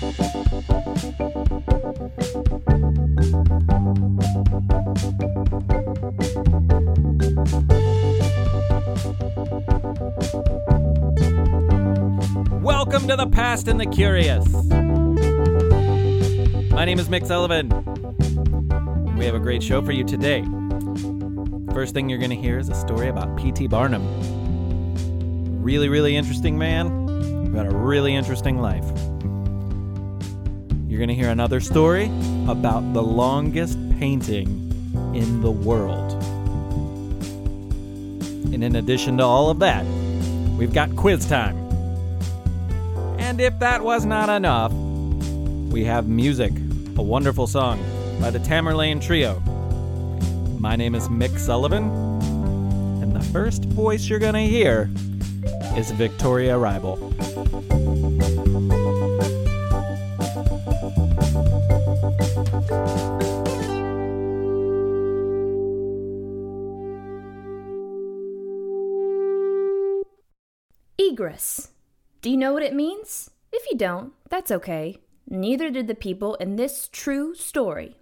Welcome to the Past and the Curious. My name is Mick Sullivan. We have a great show for you today. First thing you're going to hear is a story about P.T. Barnum. Really, really interesting man. Got a really interesting life. You're going to hear another story about the longest painting in the world. And in addition to all of that, we've got quiz time. And if that was not enough, we have music, a wonderful song by the Tamerlane Trio. My name is Mick Sullivan, and the first voice you're gonna hear is Victoria Reibel. Do you know what it means? If you don't, that's okay. Neither did the people in this true story.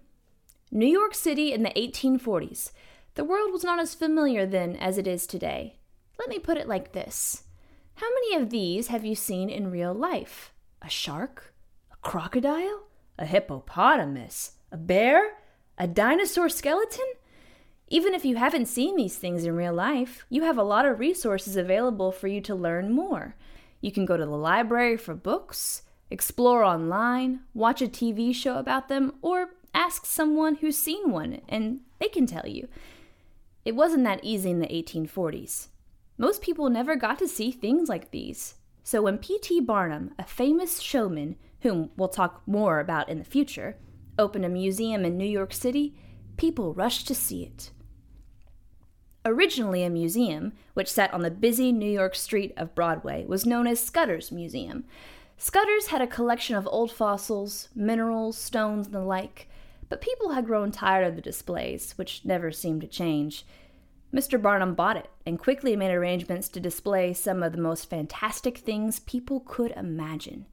New York City in the 1840s. The world was not as familiar then as it is today. Let me put it like this How many of these have you seen in real life? A shark? A crocodile? A hippopotamus? A bear? A dinosaur skeleton? Even if you haven't seen these things in real life, you have a lot of resources available for you to learn more. You can go to the library for books, explore online, watch a TV show about them, or ask someone who's seen one and they can tell you. It wasn't that easy in the 1840s. Most people never got to see things like these. So when P.T. Barnum, a famous showman, whom we'll talk more about in the future, opened a museum in New York City, people rushed to see it. Originally a museum, which sat on the busy New York street of Broadway, was known as Scudder's Museum. Scudder's had a collection of old fossils, minerals, stones, and the like, but people had grown tired of the displays, which never seemed to change. Mr. Barnum bought it and quickly made arrangements to display some of the most fantastic things people could imagine.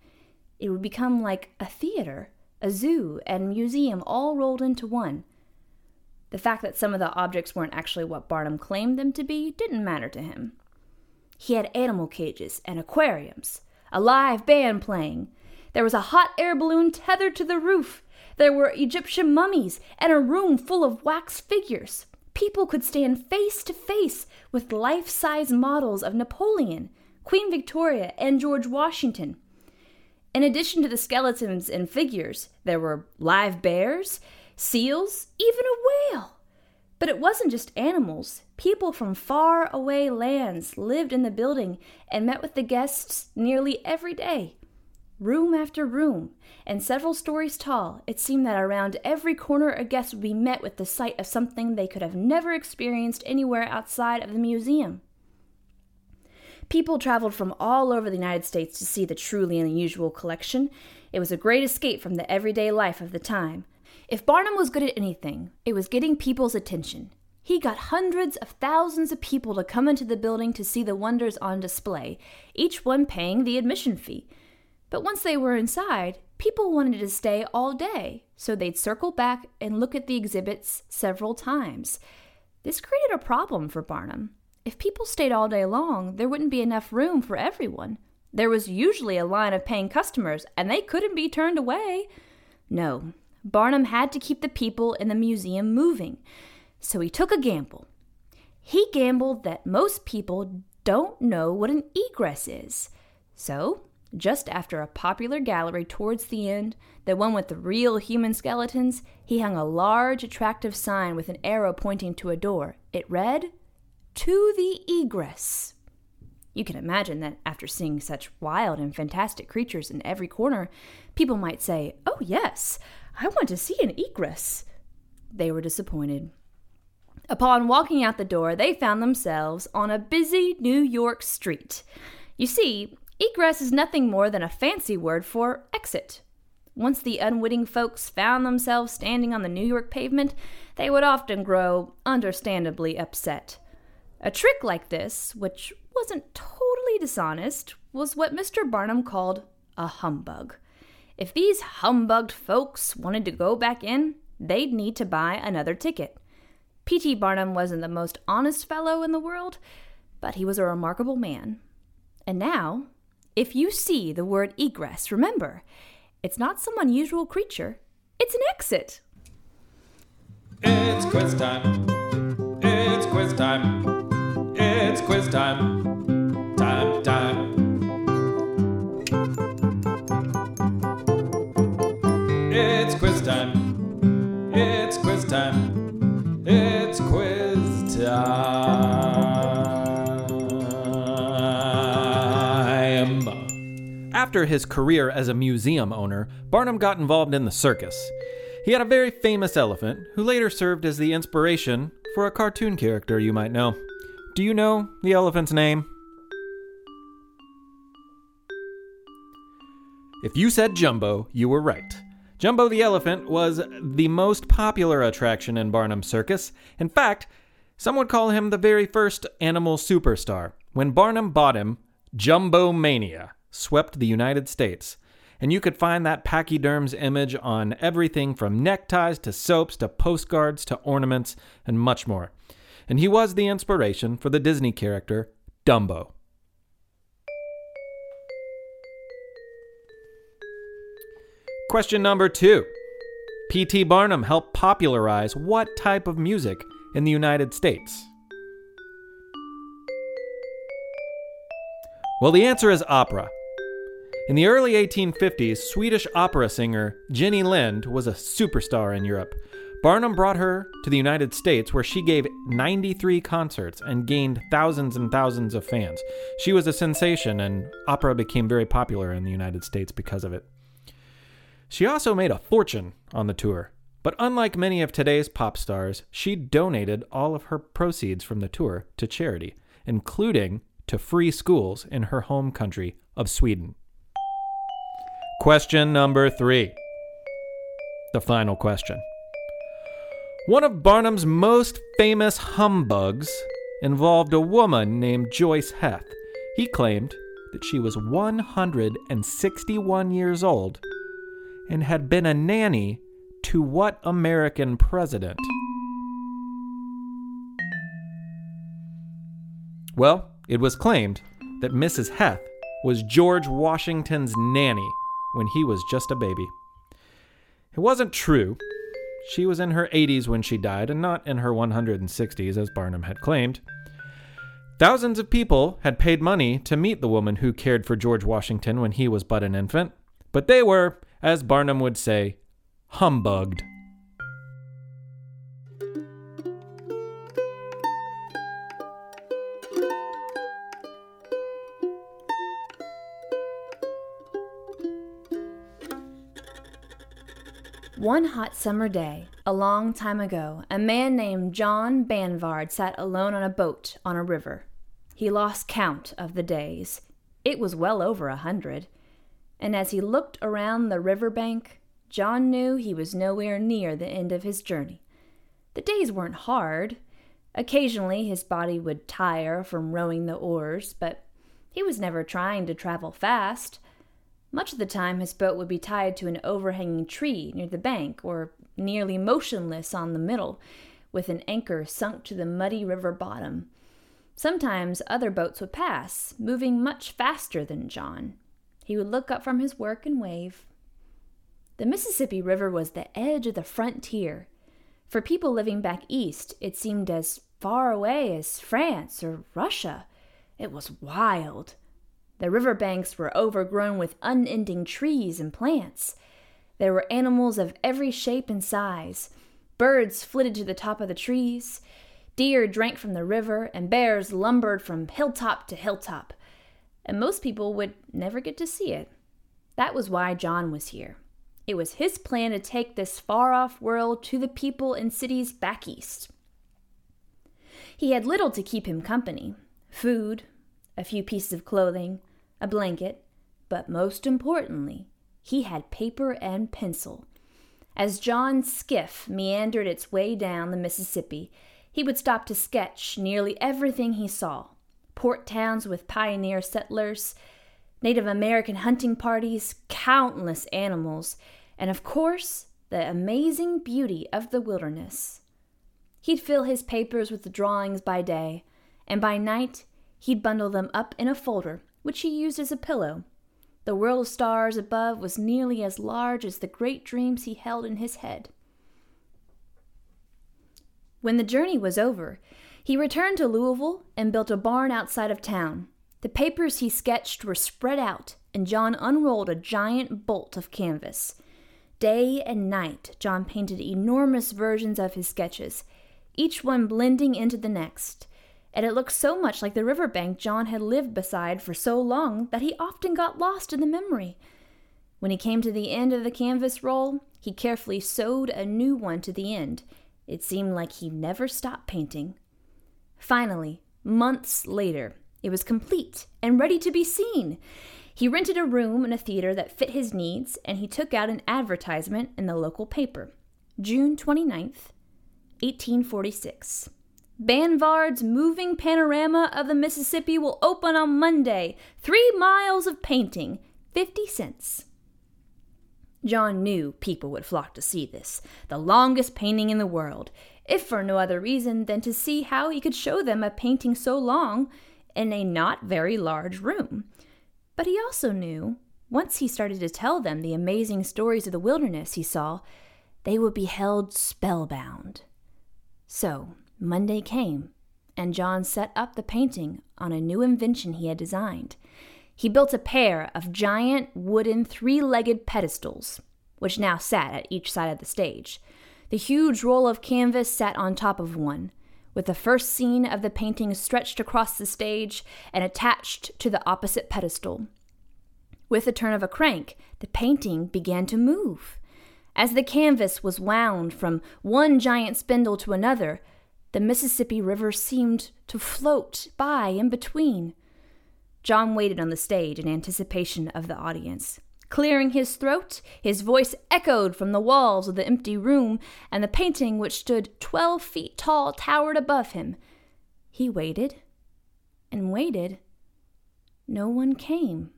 It would become like a theater, a zoo, and museum all rolled into one. The fact that some of the objects weren't actually what Barnum claimed them to be didn't matter to him. He had animal cages and aquariums, a live band playing. There was a hot air balloon tethered to the roof. There were Egyptian mummies and a room full of wax figures. People could stand face to face with life size models of Napoleon, Queen Victoria, and George Washington. In addition to the skeletons and figures, there were live bears, seals, even a whale. But it wasn't just animals. People from far away lands lived in the building and met with the guests nearly every day. Room after room, and several stories tall, it seemed that around every corner a guest would be met with the sight of something they could have never experienced anywhere outside of the museum. People traveled from all over the United States to see the truly unusual collection. It was a great escape from the everyday life of the time. If Barnum was good at anything, it was getting people's attention. He got hundreds of thousands of people to come into the building to see the wonders on display, each one paying the admission fee. But once they were inside, people wanted to stay all day, so they'd circle back and look at the exhibits several times. This created a problem for Barnum. If people stayed all day long, there wouldn't be enough room for everyone. There was usually a line of paying customers, and they couldn't be turned away. No, Barnum had to keep the people in the museum moving, so he took a gamble. He gambled that most people don't know what an egress is. So, just after a popular gallery towards the end, the one with the real human skeletons, he hung a large, attractive sign with an arrow pointing to a door. It read, To the Egress. You can imagine that after seeing such wild and fantastic creatures in every corner, people might say, Oh, yes, I want to see an egress. They were disappointed. Upon walking out the door, they found themselves on a busy New York street. You see, egress is nothing more than a fancy word for exit. Once the unwitting folks found themselves standing on the New York pavement, they would often grow understandably upset. A trick like this, which wasn't totally dishonest, was what Mr. Barnum called a humbug. If these humbugged folks wanted to go back in, they'd need to buy another ticket. P.T. Barnum wasn't the most honest fellow in the world, but he was a remarkable man. And now, if you see the word egress, remember, it's not some unusual creature, it's an exit. It's quiz time. It's quiz time. It's quiz time. Time, time. Time. It's quiz time. It's quiz time. After his career as a museum owner, Barnum got involved in the circus. He had a very famous elephant who later served as the inspiration for a cartoon character you might know. Do you know the elephant's name? If you said Jumbo, you were right. Jumbo the elephant was the most popular attraction in Barnum Circus. In fact, some would call him the very first animal superstar. When Barnum bought him, Jumbo Mania swept the United States. And you could find that pachyderm's image on everything from neckties to soaps to postcards to ornaments and much more. And he was the inspiration for the Disney character Dumbo. Question number two P.T. Barnum helped popularize what type of music in the United States? Well, the answer is opera. In the early 1850s, Swedish opera singer Jenny Lind was a superstar in Europe. Barnum brought her to the United States where she gave 93 concerts and gained thousands and thousands of fans. She was a sensation, and opera became very popular in the United States because of it. She also made a fortune on the tour, but unlike many of today's pop stars, she donated all of her proceeds from the tour to charity, including to free schools in her home country of Sweden. Question number three. The final question. One of Barnum's most famous humbugs involved a woman named Joyce Heth. He claimed that she was 161 years old and had been a nanny to what American president? Well, it was claimed that Mrs. Heth was George Washington's nanny when he was just a baby. It wasn't true. She was in her 80s when she died, and not in her 160s, as Barnum had claimed. Thousands of people had paid money to meet the woman who cared for George Washington when he was but an infant, but they were as Barnum would say, humbugged. One hot summer day, a long time ago, a man named John Banvard sat alone on a boat on a river. He lost count of the days. It was well over a hundred and as he looked around the river bank, John knew he was nowhere near the end of his journey. The days weren't hard. Occasionally his body would tire from rowing the oars, but he was never trying to travel fast. Much of the time his boat would be tied to an overhanging tree near the bank or nearly motionless on the middle, with an anchor sunk to the muddy river bottom. Sometimes other boats would pass, moving much faster than John. He would look up from his work and wave. The Mississippi River was the edge of the frontier. For people living back east, it seemed as far away as France or Russia. It was wild. The river banks were overgrown with unending trees and plants. There were animals of every shape and size. Birds flitted to the top of the trees. Deer drank from the river, and bears lumbered from hilltop to hilltop and most people would never get to see it. That was why John was here. It was his plan to take this far off world to the people in cities back east. He had little to keep him company food, a few pieces of clothing, a blanket, but most importantly, he had paper and pencil. As John's skiff meandered its way down the Mississippi, he would stop to sketch nearly everything he saw port towns with pioneer settlers, Native American hunting parties, countless animals, and of course, the amazing beauty of the wilderness. He'd fill his papers with the drawings by day, and by night he'd bundle them up in a folder which he used as a pillow. The world of stars above was nearly as large as the great dreams he held in his head. When the journey was over, he returned to Louisville and built a barn outside of town. The papers he sketched were spread out, and John unrolled a giant bolt of canvas. Day and night, John painted enormous versions of his sketches, each one blending into the next and it looked so much like the river bank John had lived beside for so long that he often got lost in the memory. When he came to the end of the canvas roll, he carefully sewed a new one to the end. It seemed like he never stopped painting. Finally, months later, it was complete and ready to be seen. He rented a room in a theater that fit his needs, and he took out an advertisement in the local paper. June 29th, 1846. Banvard's moving panorama of the Mississippi will open on Monday. Three miles of painting, 50 cents. John knew people would flock to see this, the longest painting in the world, if for no other reason than to see how he could show them a painting so long in a not very large room. But he also knew, once he started to tell them the amazing stories of the wilderness he saw, they would be held spellbound. So Monday came, and John set up the painting on a new invention he had designed. He built a pair of giant wooden three legged pedestals, which now sat at each side of the stage. The huge roll of canvas sat on top of one, with the first scene of the painting stretched across the stage and attached to the opposite pedestal. With the turn of a crank, the painting began to move. As the canvas was wound from one giant spindle to another, the Mississippi River seemed to float by in between. John waited on the stage in anticipation of the audience. Clearing his throat, his voice echoed from the walls of the empty room, and the painting, which stood twelve feet tall, towered above him. He waited and waited. No one came.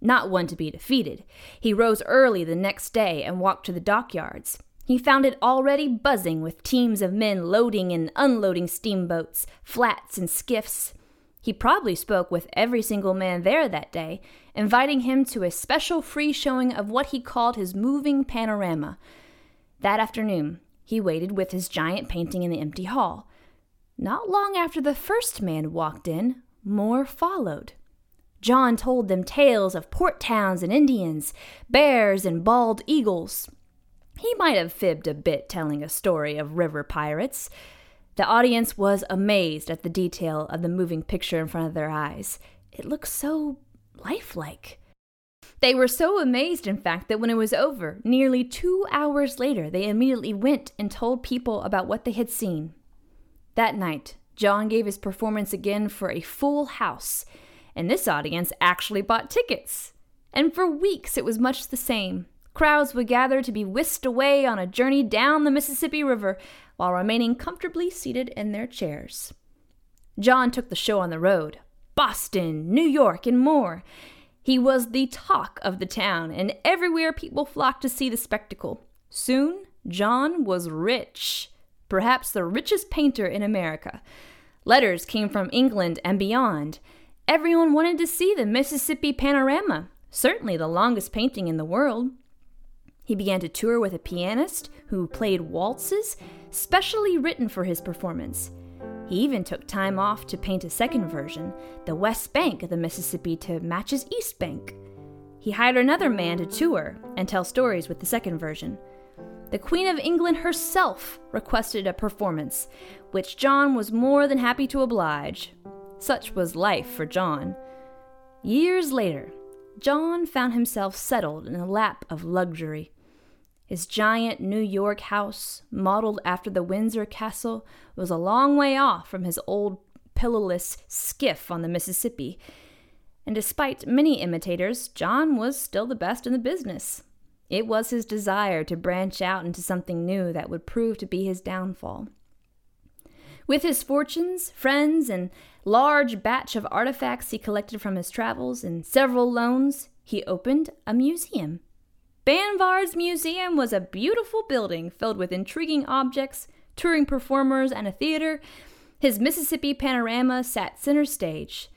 Not one to be defeated, he rose early the next day and walked to the dockyards. He found it already buzzing with teams of men loading and unloading steamboats, flats, and skiffs. He probably spoke with every single man there that day, inviting him to a special free showing of what he called his moving panorama. That afternoon, he waited with his giant painting in the empty hall. Not long after the first man walked in, more followed. John told them tales of port towns and Indians, bears and bald eagles, he might have fibbed a bit telling a story of river pirates. The audience was amazed at the detail of the moving picture in front of their eyes. It looked so lifelike. They were so amazed, in fact, that when it was over, nearly two hours later, they immediately went and told people about what they had seen. That night, John gave his performance again for a full house, and this audience actually bought tickets. And for weeks it was much the same. Crowds would gather to be whisked away on a journey down the Mississippi River while remaining comfortably seated in their chairs. John took the show on the road Boston, New York, and more. He was the talk of the town, and everywhere people flocked to see the spectacle. Soon, John was rich, perhaps the richest painter in America. Letters came from England and beyond. Everyone wanted to see the Mississippi panorama, certainly the longest painting in the world. He began to tour with a pianist who played waltzes specially written for his performance. He even took time off to paint a second version, the west bank of the Mississippi to match his east bank. He hired another man to tour and tell stories with the second version. The Queen of England herself requested a performance, which John was more than happy to oblige. Such was life for John. Years later, John found himself settled in a lap of luxury. His giant New York house, modeled after the Windsor Castle, was a long way off from his old pillowless skiff on the Mississippi. And despite many imitators, John was still the best in the business. It was his desire to branch out into something new that would prove to be his downfall. With his fortunes, friends, and large batch of artifacts he collected from his travels and several loans, he opened a museum. Banvard's Museum was a beautiful building filled with intriguing objects, touring performers, and a theater. His Mississippi panorama sat center stage.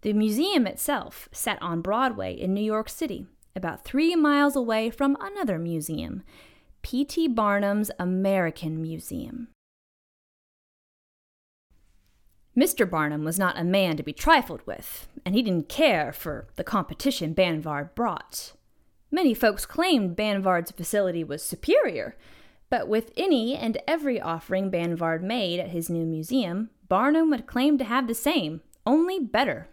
The museum itself sat on Broadway in New York City, about three miles away from another museum, P.T. Barnum's American Museum. Mr. Barnum was not a man to be trifled with, and he didn't care for the competition Banvard brought. Many folks claimed Banvard's facility was superior, but with any and every offering Banvard made at his new museum, Barnum would claim to have the same, only better.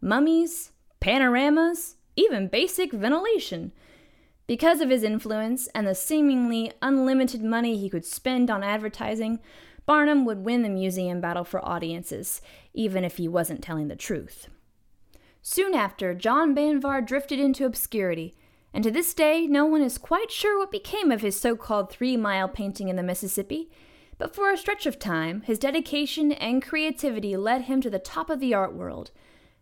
Mummies, panoramas, even basic ventilation. Because of his influence and the seemingly unlimited money he could spend on advertising, Barnum would win the museum battle for audiences, even if he wasn't telling the truth. Soon after, John Banvard drifted into obscurity, and to this day, no one is quite sure what became of his so called three mile painting in the Mississippi. But for a stretch of time, his dedication and creativity led him to the top of the art world.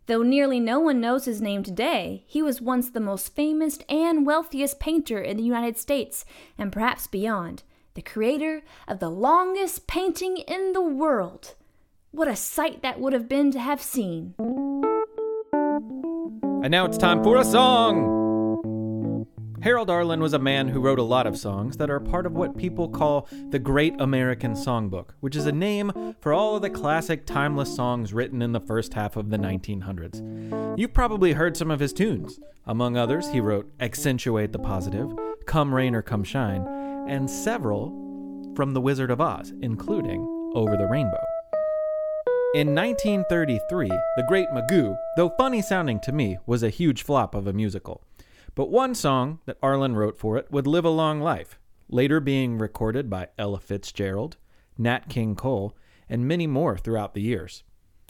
Though nearly no one knows his name today, he was once the most famous and wealthiest painter in the United States, and perhaps beyond the creator of the longest painting in the world. What a sight that would have been to have seen. And now it's time for a song! Harold Arlen was a man who wrote a lot of songs that are part of what people call the Great American Songbook, which is a name for all of the classic timeless songs written in the first half of the 1900s. You've probably heard some of his tunes. Among others, he wrote Accentuate the Positive, Come Rain or Come Shine, and several from The Wizard of Oz, including Over the Rainbow. In 1933, The Great Magoo, though funny sounding to me, was a huge flop of a musical. But one song that Arlen wrote for it would live a long life, later being recorded by Ella Fitzgerald, Nat King Cole, and many more throughout the years.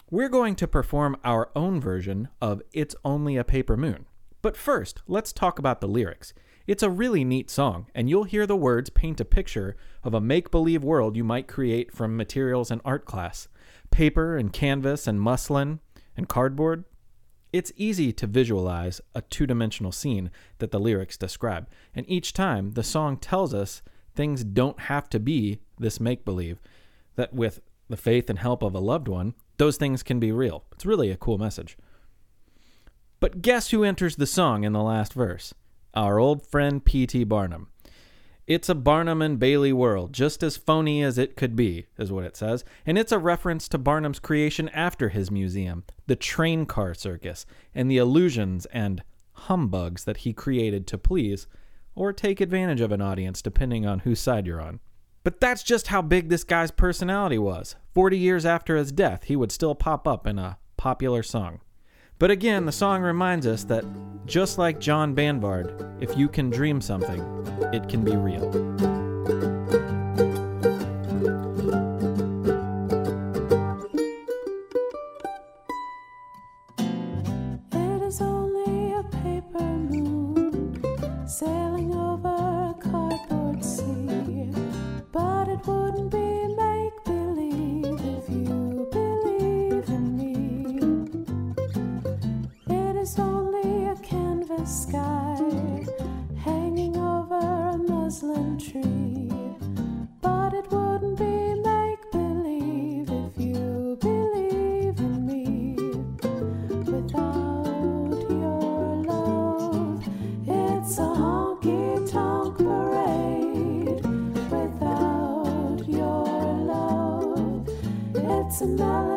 We're going to perform our own version of It's Only a Paper Moon. But first, let's talk about the lyrics. It's a really neat song, and you'll hear the words paint a picture of a make believe world you might create from materials in art class paper and canvas and muslin and cardboard. It's easy to visualize a two dimensional scene that the lyrics describe, and each time the song tells us things don't have to be this make believe, that with the faith and help of a loved one, those things can be real. It's really a cool message. But guess who enters the song in the last verse? our old friend P.T. Barnum. It's a Barnum and Bailey world, just as phony as it could be, is what it says. And it's a reference to Barnum's creation after his museum, the train car circus, and the illusions and humbugs that he created to please or take advantage of an audience, depending on whose side you're on. But that's just how big this guy's personality was. 40 years after his death, he would still pop up in a popular song. But again, the song reminds us that just like John Banvard, if you can dream something, it can be real. It's another.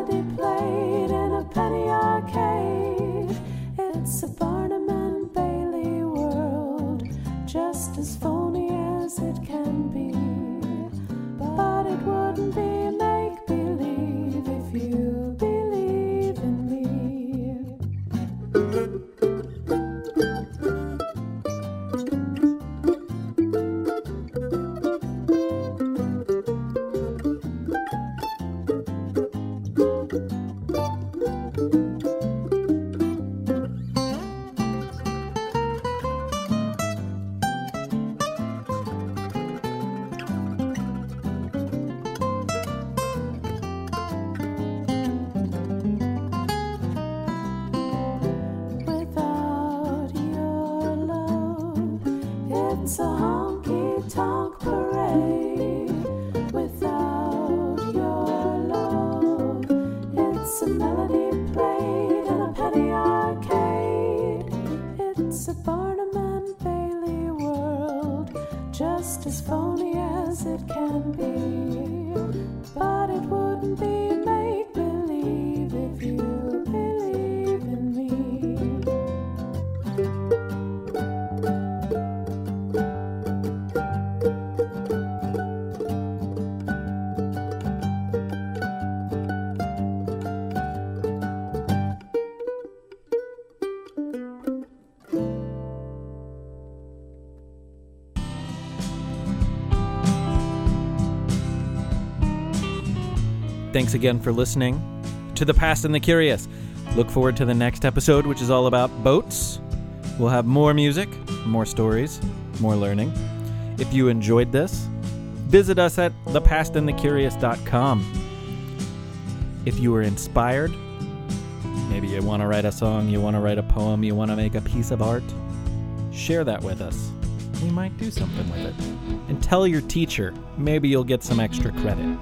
Thanks again for listening to The Past and the Curious. Look forward to the next episode, which is all about boats. We'll have more music, more stories, more learning. If you enjoyed this, visit us at thepastandthecurious.com. If you were inspired, maybe you want to write a song, you want to write a poem, you want to make a piece of art, share that with us. We might do something with it. And tell your teacher. Maybe you'll get some extra credit.